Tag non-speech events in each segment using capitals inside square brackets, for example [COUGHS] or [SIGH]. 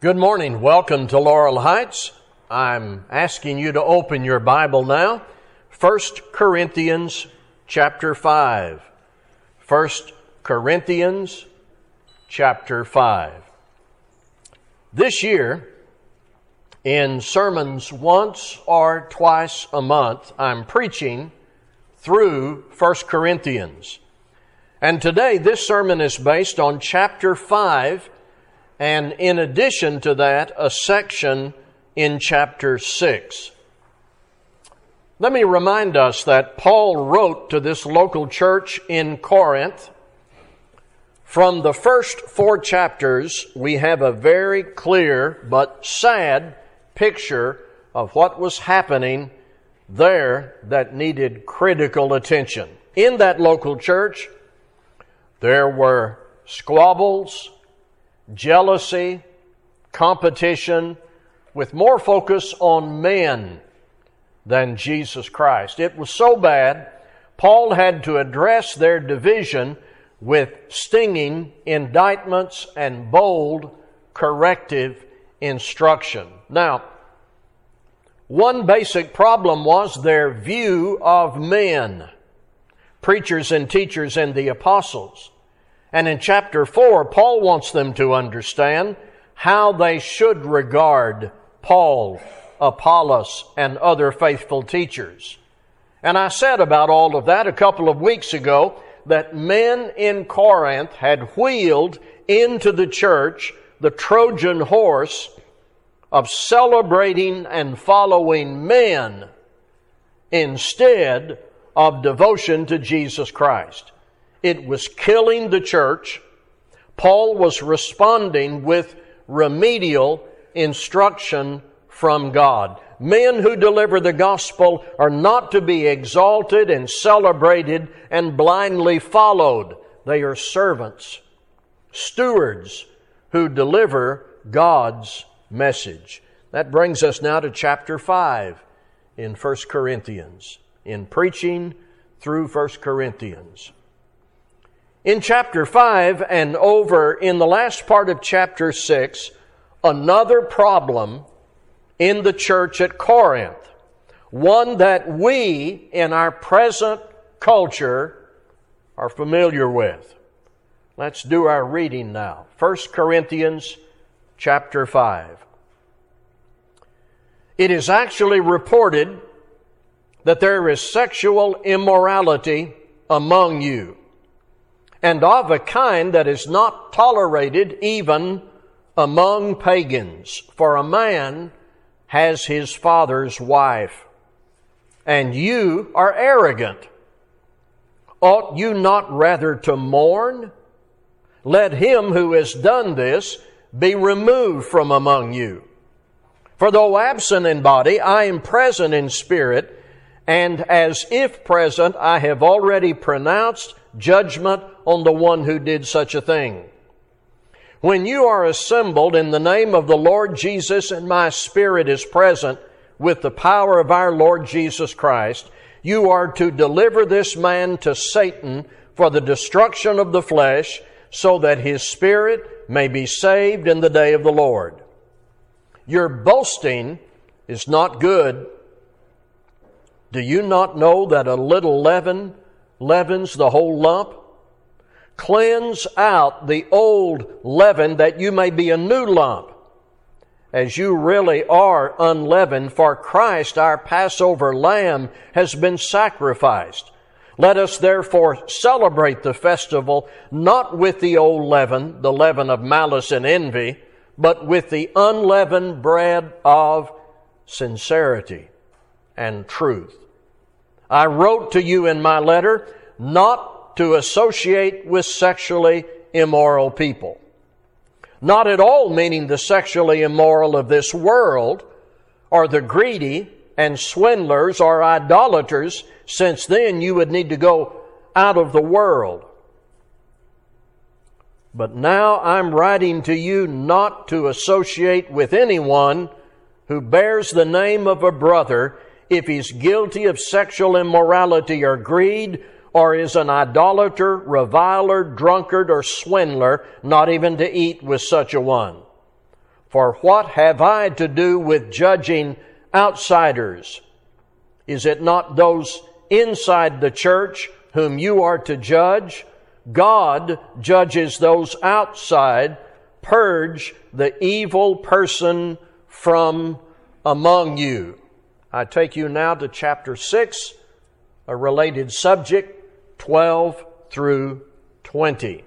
Good morning. Welcome to Laurel Heights. I'm asking you to open your Bible now. 1 Corinthians chapter 5. 1 Corinthians chapter 5. This year, in sermons once or twice a month, I'm preaching through 1 Corinthians. And today, this sermon is based on chapter 5 and in addition to that, a section in chapter 6. Let me remind us that Paul wrote to this local church in Corinth. From the first four chapters, we have a very clear but sad picture of what was happening there that needed critical attention. In that local church, there were squabbles, jealousy, competition, with more focus on men than Jesus Christ. It was so bad, Paul had to address their division with stinging indictments and bold corrective instruction. Now, one basic problem was their view of men, preachers and teachers and the apostles. And in chapter 4, Paul wants them to understand how they should regard Paul, Apollos, and other faithful teachers. And I said about all of that a couple of weeks ago that men in Corinth had wheeled into the church the Trojan horse of celebrating and following men instead of devotion to Jesus Christ. It was killing the church. Paul was responding with remedial instruction from God. Men who deliver the gospel are not to be exalted and celebrated and blindly followed. They are servants, stewards who deliver God's message. That brings us now to chapter 5 in 1 Corinthians, in preaching through 1 Corinthians. In chapter 5 and over in the last part of chapter 6, another problem in the church at Corinth. One that we in our present culture are familiar with. Let's do our reading now. 1 Corinthians chapter 5. It is actually reported that there is sexual immorality among you and of a kind that is not tolerated even among pagans. For a man has his father's wife, and you are arrogant. Ought you not rather to mourn? Let him who has done this be removed from among you. For though absent in body, I am present in spirit, and as if present, I have already pronounced judgment on the one who did such a thing. When you are assembled in the name of the Lord Jesus and my spirit is present with the power of our Lord Jesus Christ, you are to deliver this man to Satan for the destruction of the flesh so that his spirit may be saved in the day of the Lord. Your boasting is not good. Do you not know that a little leaven leavens the whole lump? Cleanse out the old leaven that you may be a new lump, as you really are unleavened, for Christ, our Passover lamb, has been sacrificed. Let us therefore celebrate the festival not with the old leaven, the leaven of malice and envy, but with the unleavened bread of sincerity and truth. I wrote to you in my letter not to associate with sexually immoral people. Not at all meaning the sexually immoral of this world, or the greedy and swindlers or idolaters, since then you would need to go out of the world. But now I'm writing to you not to associate with anyone who bears the name of a brother if he's guilty of sexual immorality or greed, or is an idolater, reviler, drunkard, or swindler, not even to eat with such a one. For what have I to do with judging outsiders? Is it not those inside the church whom you are to judge? God judges those outside. Purge the evil person from among you. I take you now to chapter 6, a related subject, 12 through 20.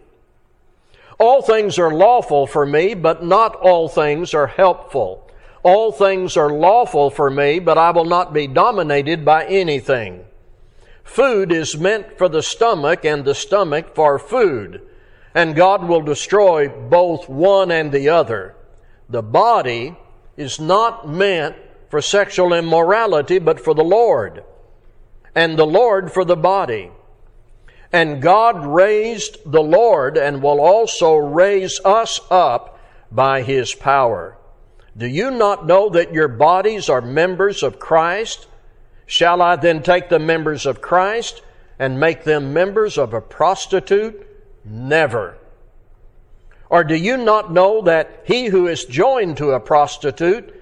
All things are lawful for me, but not all things are helpful. All things are lawful for me, but I will not be dominated by anything. Food is meant for the stomach and the stomach for food, and God will destroy both one and the other. The body is not meant for sexual immorality, but for the Lord, and the Lord for the body. And God raised the Lord and will also raise us up by His power. Do you not know that your bodies are members of Christ? Shall I then take the members of Christ and make them members of a prostitute? Never. Or do you not know that he who is joined to a prostitute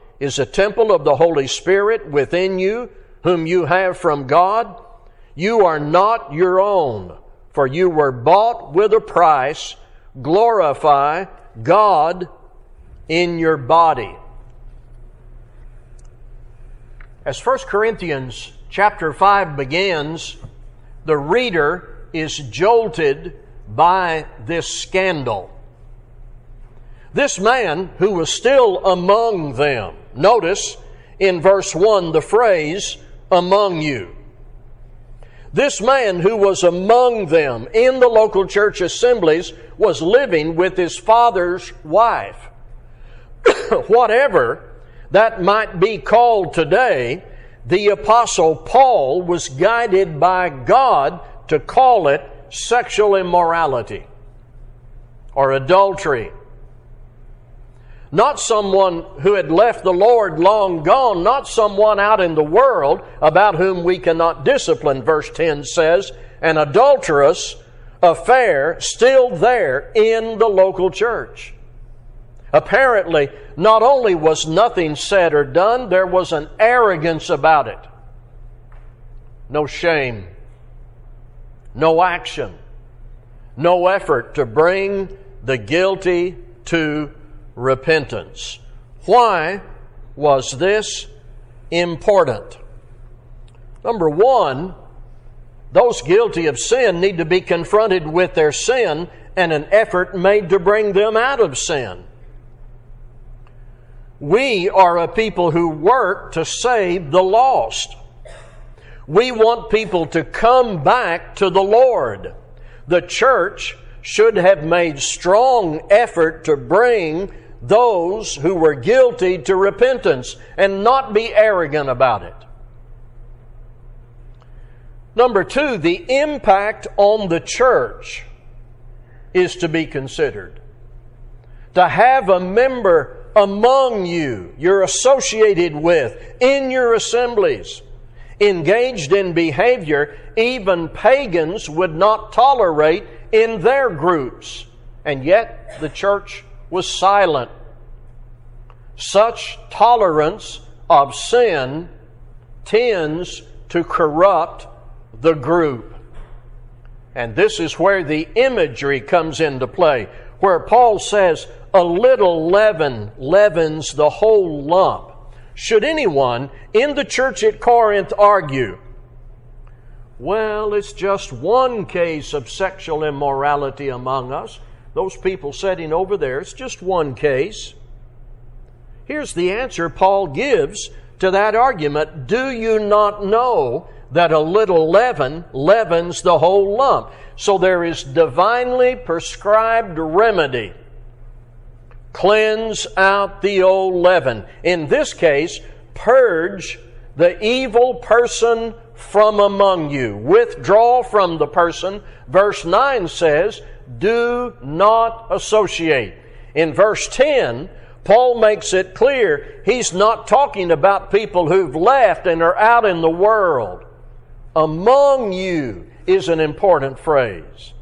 is a temple of the Holy Spirit within you, whom you have from God? You are not your own, for you were bought with a price. Glorify God in your body. As 1 Corinthians chapter 5 begins, the reader is jolted by this scandal. This man who was still among them, notice in verse 1 the phrase, among you. This man who was among them in the local church assemblies was living with his father's wife. [COUGHS] Whatever that might be called today, the Apostle Paul was guided by God to call it sexual immorality or adultery. Not someone who had left the Lord long gone, not someone out in the world about whom we cannot discipline, verse 10 says, an adulterous affair still there in the local church. Apparently, not only was nothing said or done, there was an arrogance about it. No shame, no action, no effort to bring the guilty to repentance. Why was this important? Number one, those guilty of sin need to be confronted with their sin and an effort made to bring them out of sin. We are a people who work to save the lost. We want people to come back to the Lord. The church should have made strong effort to bring those who were guilty to repentance and not be arrogant about it. Number two, the impact on the church is to be considered. To have a member among you, you're associated with, in your assemblies, engaged in behavior even pagans would not tolerate in their groups. And yet the church was silent. Such tolerance of sin tends to corrupt the group. And this is where the imagery comes into play, where Paul says, a little leaven leavens the whole lump. Should anyone in the church at Corinth argue, well, it's just one case of sexual immorality among us, those people sitting over there, it's just one case. Here's the answer Paul gives to that argument. Do you not know that a little leaven leavens the whole lump? So there is divinely prescribed remedy Cleanse out the old leaven. In this case, purge the evil person from among you. Withdraw from the person. Verse 9 says, do not associate. In verse 10, Paul makes it clear he's not talking about people who've left and are out in the world. Among you is an important phrase.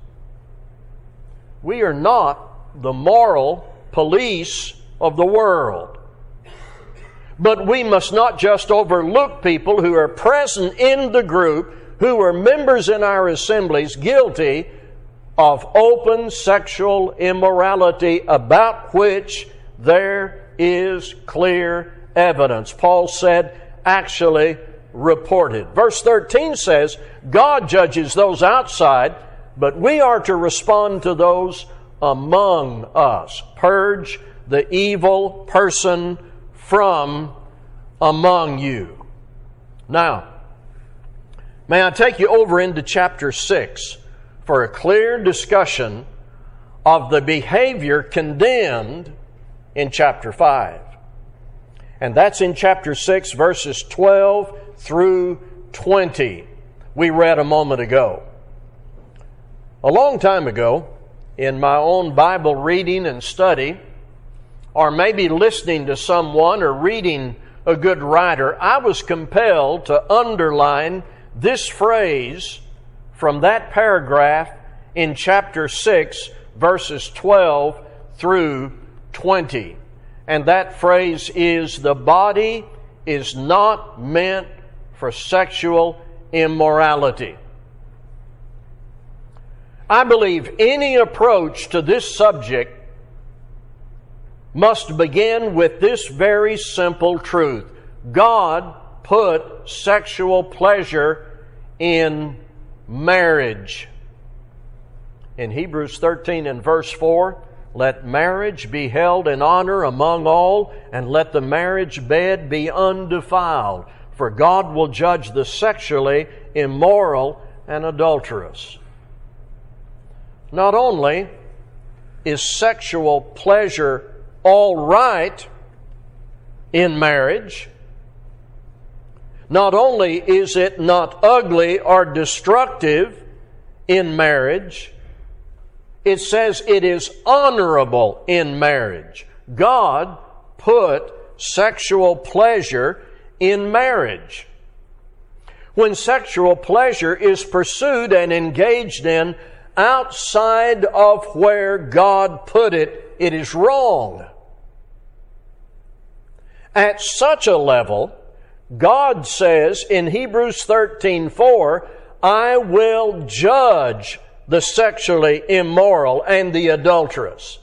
We are not the moral police of the world. But we must not just overlook people who are present in the group, who are members in our assemblies, guilty of open sexual immorality about which there is clear evidence. Paul said, actually reported. Verse 13 says, God judges those outside, but we are to respond to those among us. Purge the evil person from among you. Now, may I take you over into chapter 6 for a clear discussion of the behavior condemned in chapter 5. And that's in chapter 6, verses 12 through 20, we read a moment ago. A long time ago, in my own Bible reading and study, or maybe listening to someone or reading a good writer, I was compelled to underline this phrase from that paragraph in chapter 6, verses 12 through 20. And that phrase is the body is not meant for sexual immorality. I believe any approach to this subject must begin with this very simple truth God put sexual pleasure in marriage. In Hebrews 13 and verse 4, let marriage be held in honor among all, and let the marriage bed be undefiled, for God will judge the sexually immoral and adulterous. Not only is sexual pleasure all right in marriage. Not only is it not ugly or destructive in marriage, it says it is honorable in marriage. God put sexual pleasure in marriage. When sexual pleasure is pursued and engaged in outside of where God put it, it is wrong. At such a level, God says in Hebrews 13 4, I will judge the sexually immoral and the adulterous.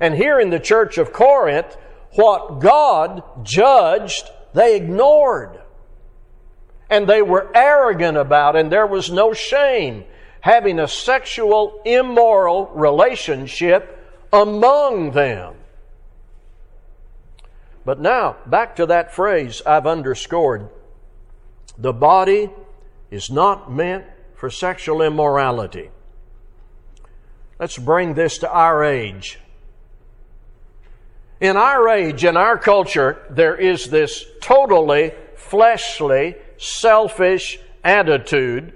And here in the church of Corinth, what God judged, they ignored. And they were arrogant about, and there was no shame having a sexual immoral relationship among them. But now, back to that phrase I've underscored. The body is not meant for sexual immorality. Let's bring this to our age. In our age, in our culture, there is this totally fleshly, selfish attitude.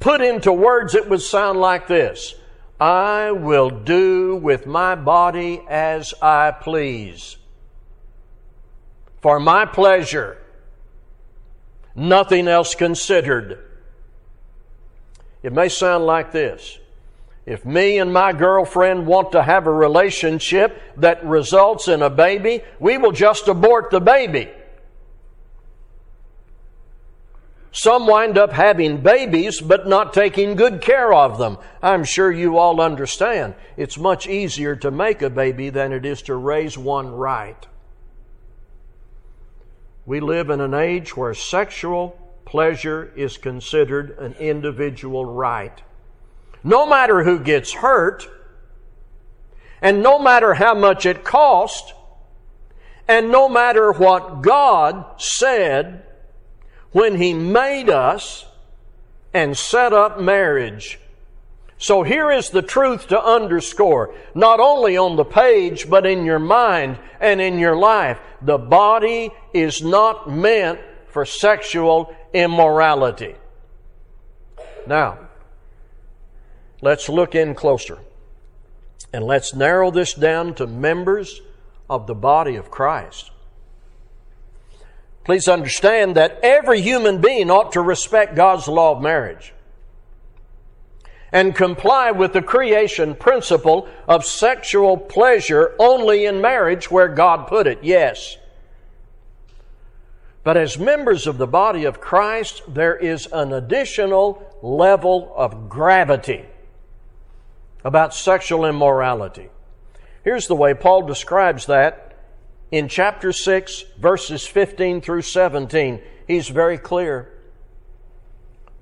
Put into words, it would sound like this I will do with my body as I please. For my pleasure, nothing else considered. It may sound like this. If me and my girlfriend want to have a relationship that results in a baby, we will just abort the baby. Some wind up having babies but not taking good care of them. I'm sure you all understand. It's much easier to make a baby than it is to raise one right. We live in an age where sexual pleasure is considered an individual right. No matter who gets hurt, and no matter how much it cost, and no matter what God said when He made us and set up marriage. So here is the truth to underscore, not only on the page, but in your mind and in your life. The body is not meant for sexual immorality. Now, let's look in closer. And let's narrow this down to members of the body of Christ. Please understand that every human being ought to respect God's law of marriage and comply with the creation principle of sexual pleasure only in marriage where God put it. Yes. But as members of the body of Christ, there is an additional level of gravity about sexual immorality. Here's the way Paul describes that in chapter 6, verses 15 through 17. He's very clear.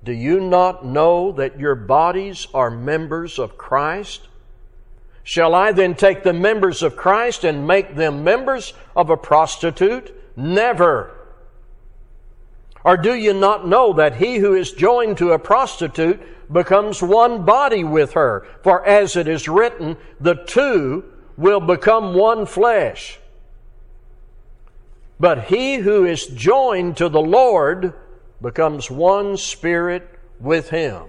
Do you not know that your bodies are members of Christ? Shall I then take the members of Christ and make them members of a prostitute? Never. Or do you not know that he who is joined to a prostitute becomes one body with her. For as it is written, the two will become one flesh. But he who is joined to the Lord becomes one spirit with him.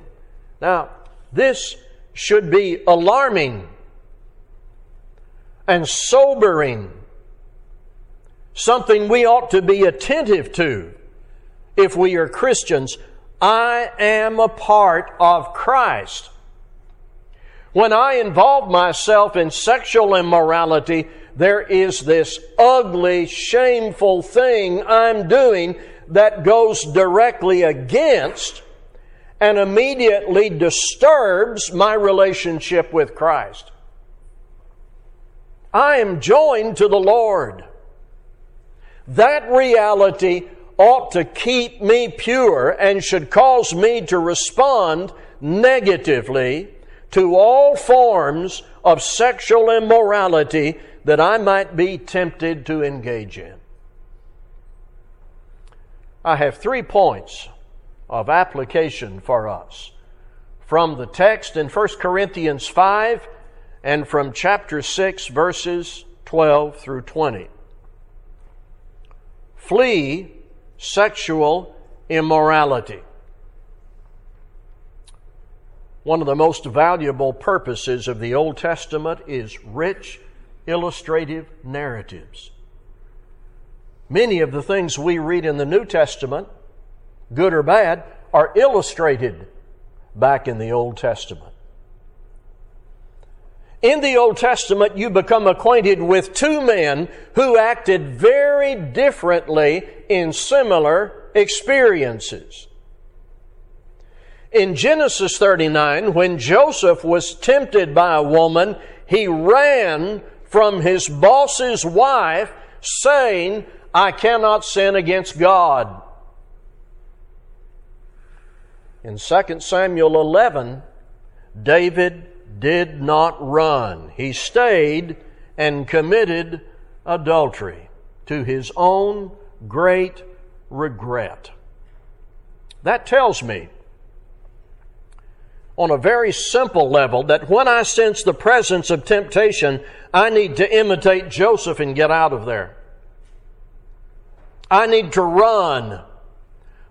Now, this should be alarming and sobering, something we ought to be attentive to if we are Christians I am a part of Christ. When I involve myself in sexual immorality, there is this ugly, shameful thing I'm doing that goes directly against and immediately disturbs my relationship with Christ. I am joined to the Lord. That reality ought to keep me pure and should cause me to respond negatively to all forms of sexual immorality that I might be tempted to engage in. I have three points of application for us from the text in 1 Corinthians 5 and from chapter 6, verses 12 through 20. Flee sexual immorality. One of the most valuable purposes of the Old Testament is rich illustrative narratives. Many of the things we read in the New Testament, good or bad, are illustrated back in the Old Testament. In the Old Testament, you become acquainted with two men who acted very differently in similar experiences. In Genesis 39, when Joseph was tempted by a woman, he ran from his boss's wife saying, I cannot sin against God. In 2 Samuel 11, David did not run. He stayed and committed adultery to his own great regret. That tells me, on a very simple level, that when I sense the presence of temptation, I need to imitate Joseph and get out of there. I need to run.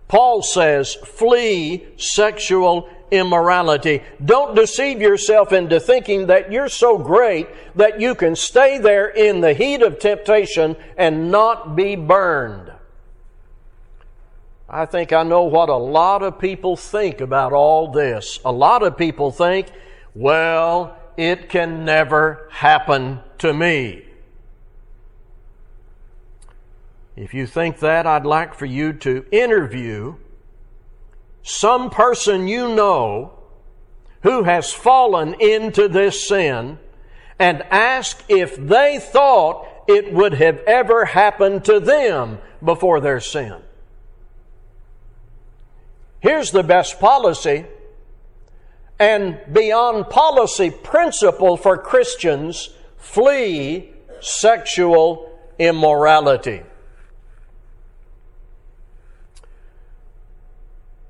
Paul says, flee sexual immorality. Don't deceive yourself into thinking that you're so great that you can stay there in the heat of temptation and not be burned. I think I know what a lot of people think about all this. A lot of people think, well, it can never happen to me. If you think that, I'd like for you to interview some person you know who has fallen into this sin and ask if they thought it would have ever happened to them before their sin. Here's the best policy and beyond policy principle for Christians flee sexual immorality.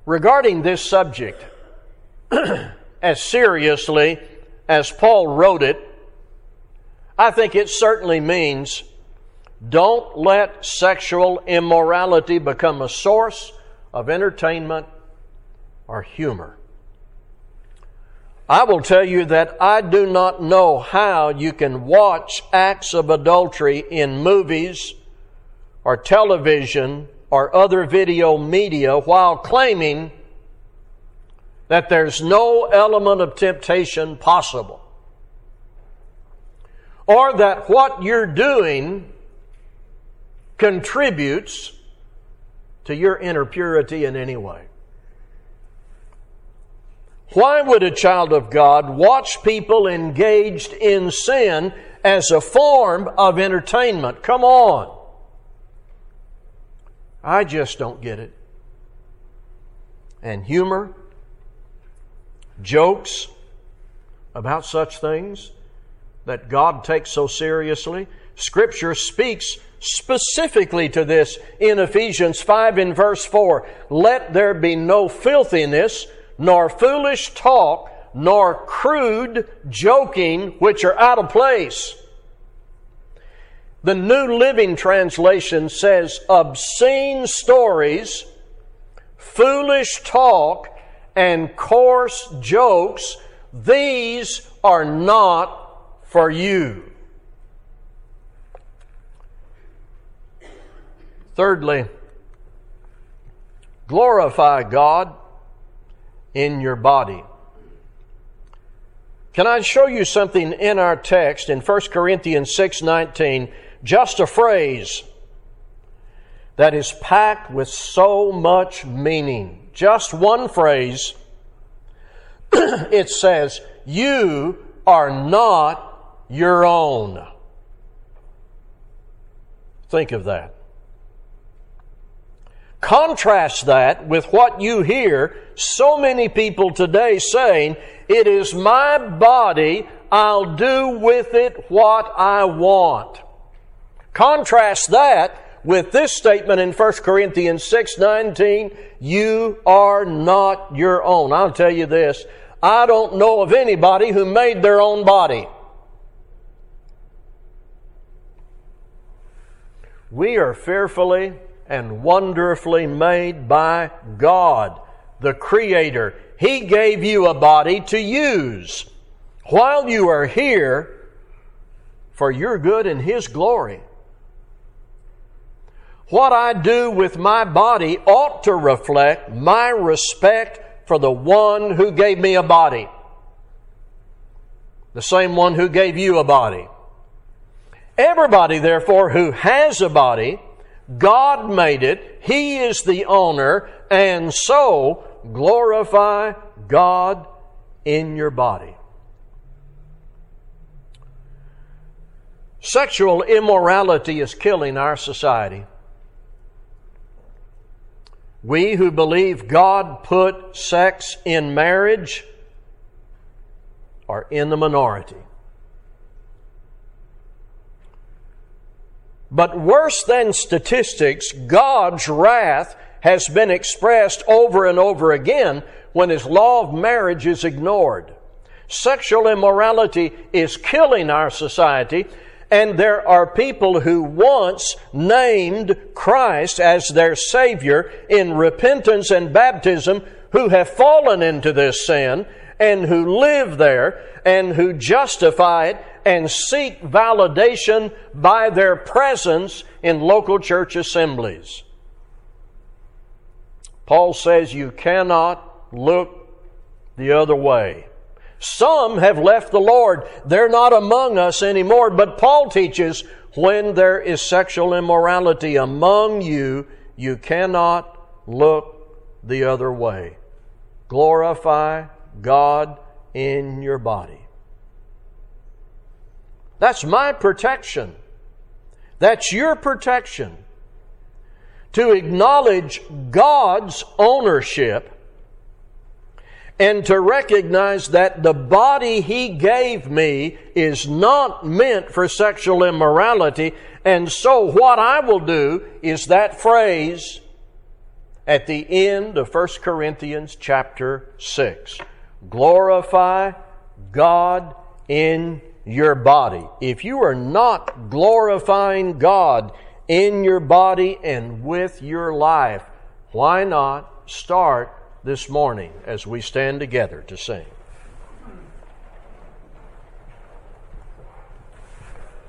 Regarding this subject, [CLEARS THROAT] as seriously as Paul wrote it, I think it certainly means don't let sexual immorality become a source of entertainment or humor. I will tell you that I do not know how you can watch acts of adultery in movies or television or other video media while claiming that there's no element of temptation possible. Or that what you're doing contributes to your inner purity in any way. Why would a child of God watch people engaged in sin as a form of entertainment? Come on. I just don't get it. And humor, jokes about such things that God takes so seriously. Scripture speaks specifically to this in Ephesians 5 in verse 4. Let there be no filthiness, nor foolish talk, nor crude joking, which are out of place. The New Living Translation says obscene stories, foolish talk, and coarse jokes, these are not for you. Thirdly, glorify God in your body. Can I show you something in our text in 1 Corinthians 6:19, just a phrase that is packed with so much meaning. Just one phrase. [CLEARS THROAT] it says, "You are not your own." Think of that. Contrast that with what you hear so many people today saying, It is my body, I'll do with it what I want. Contrast that with this statement in 1 Corinthians 6:19, you are not your own. I'll tell you this, I don't know of anybody who made their own body. We are fearfully and wonderfully made by God, the Creator. He gave you a body to use while you are here for your good and His glory. What I do with my body ought to reflect my respect for the one who gave me a body. The same one who gave you a body. Everybody, therefore, who has a body God made it, He is the owner, and so glorify God in your body. Sexual immorality is killing our society. We who believe God put sex in marriage are in the minority. But worse than statistics, God's wrath has been expressed over and over again when His law of marriage is ignored. Sexual immorality is killing our society, and there are people who once named Christ as their Savior in repentance and baptism who have fallen into this sin and who live there and who justify it and seek validation by their presence in local church assemblies. Paul says you cannot look the other way. Some have left the Lord. They're not among us anymore. But Paul teaches when there is sexual immorality among you, you cannot look the other way. Glorify God in your body. That's my protection. That's your protection. To acknowledge God's ownership and to recognize that the body He gave me is not meant for sexual immorality. And so what I will do is that phrase at the end of 1 Corinthians chapter 6. glorify God in your body. If you are not glorifying God in your body and with your life, why not start this morning as we stand together to sing?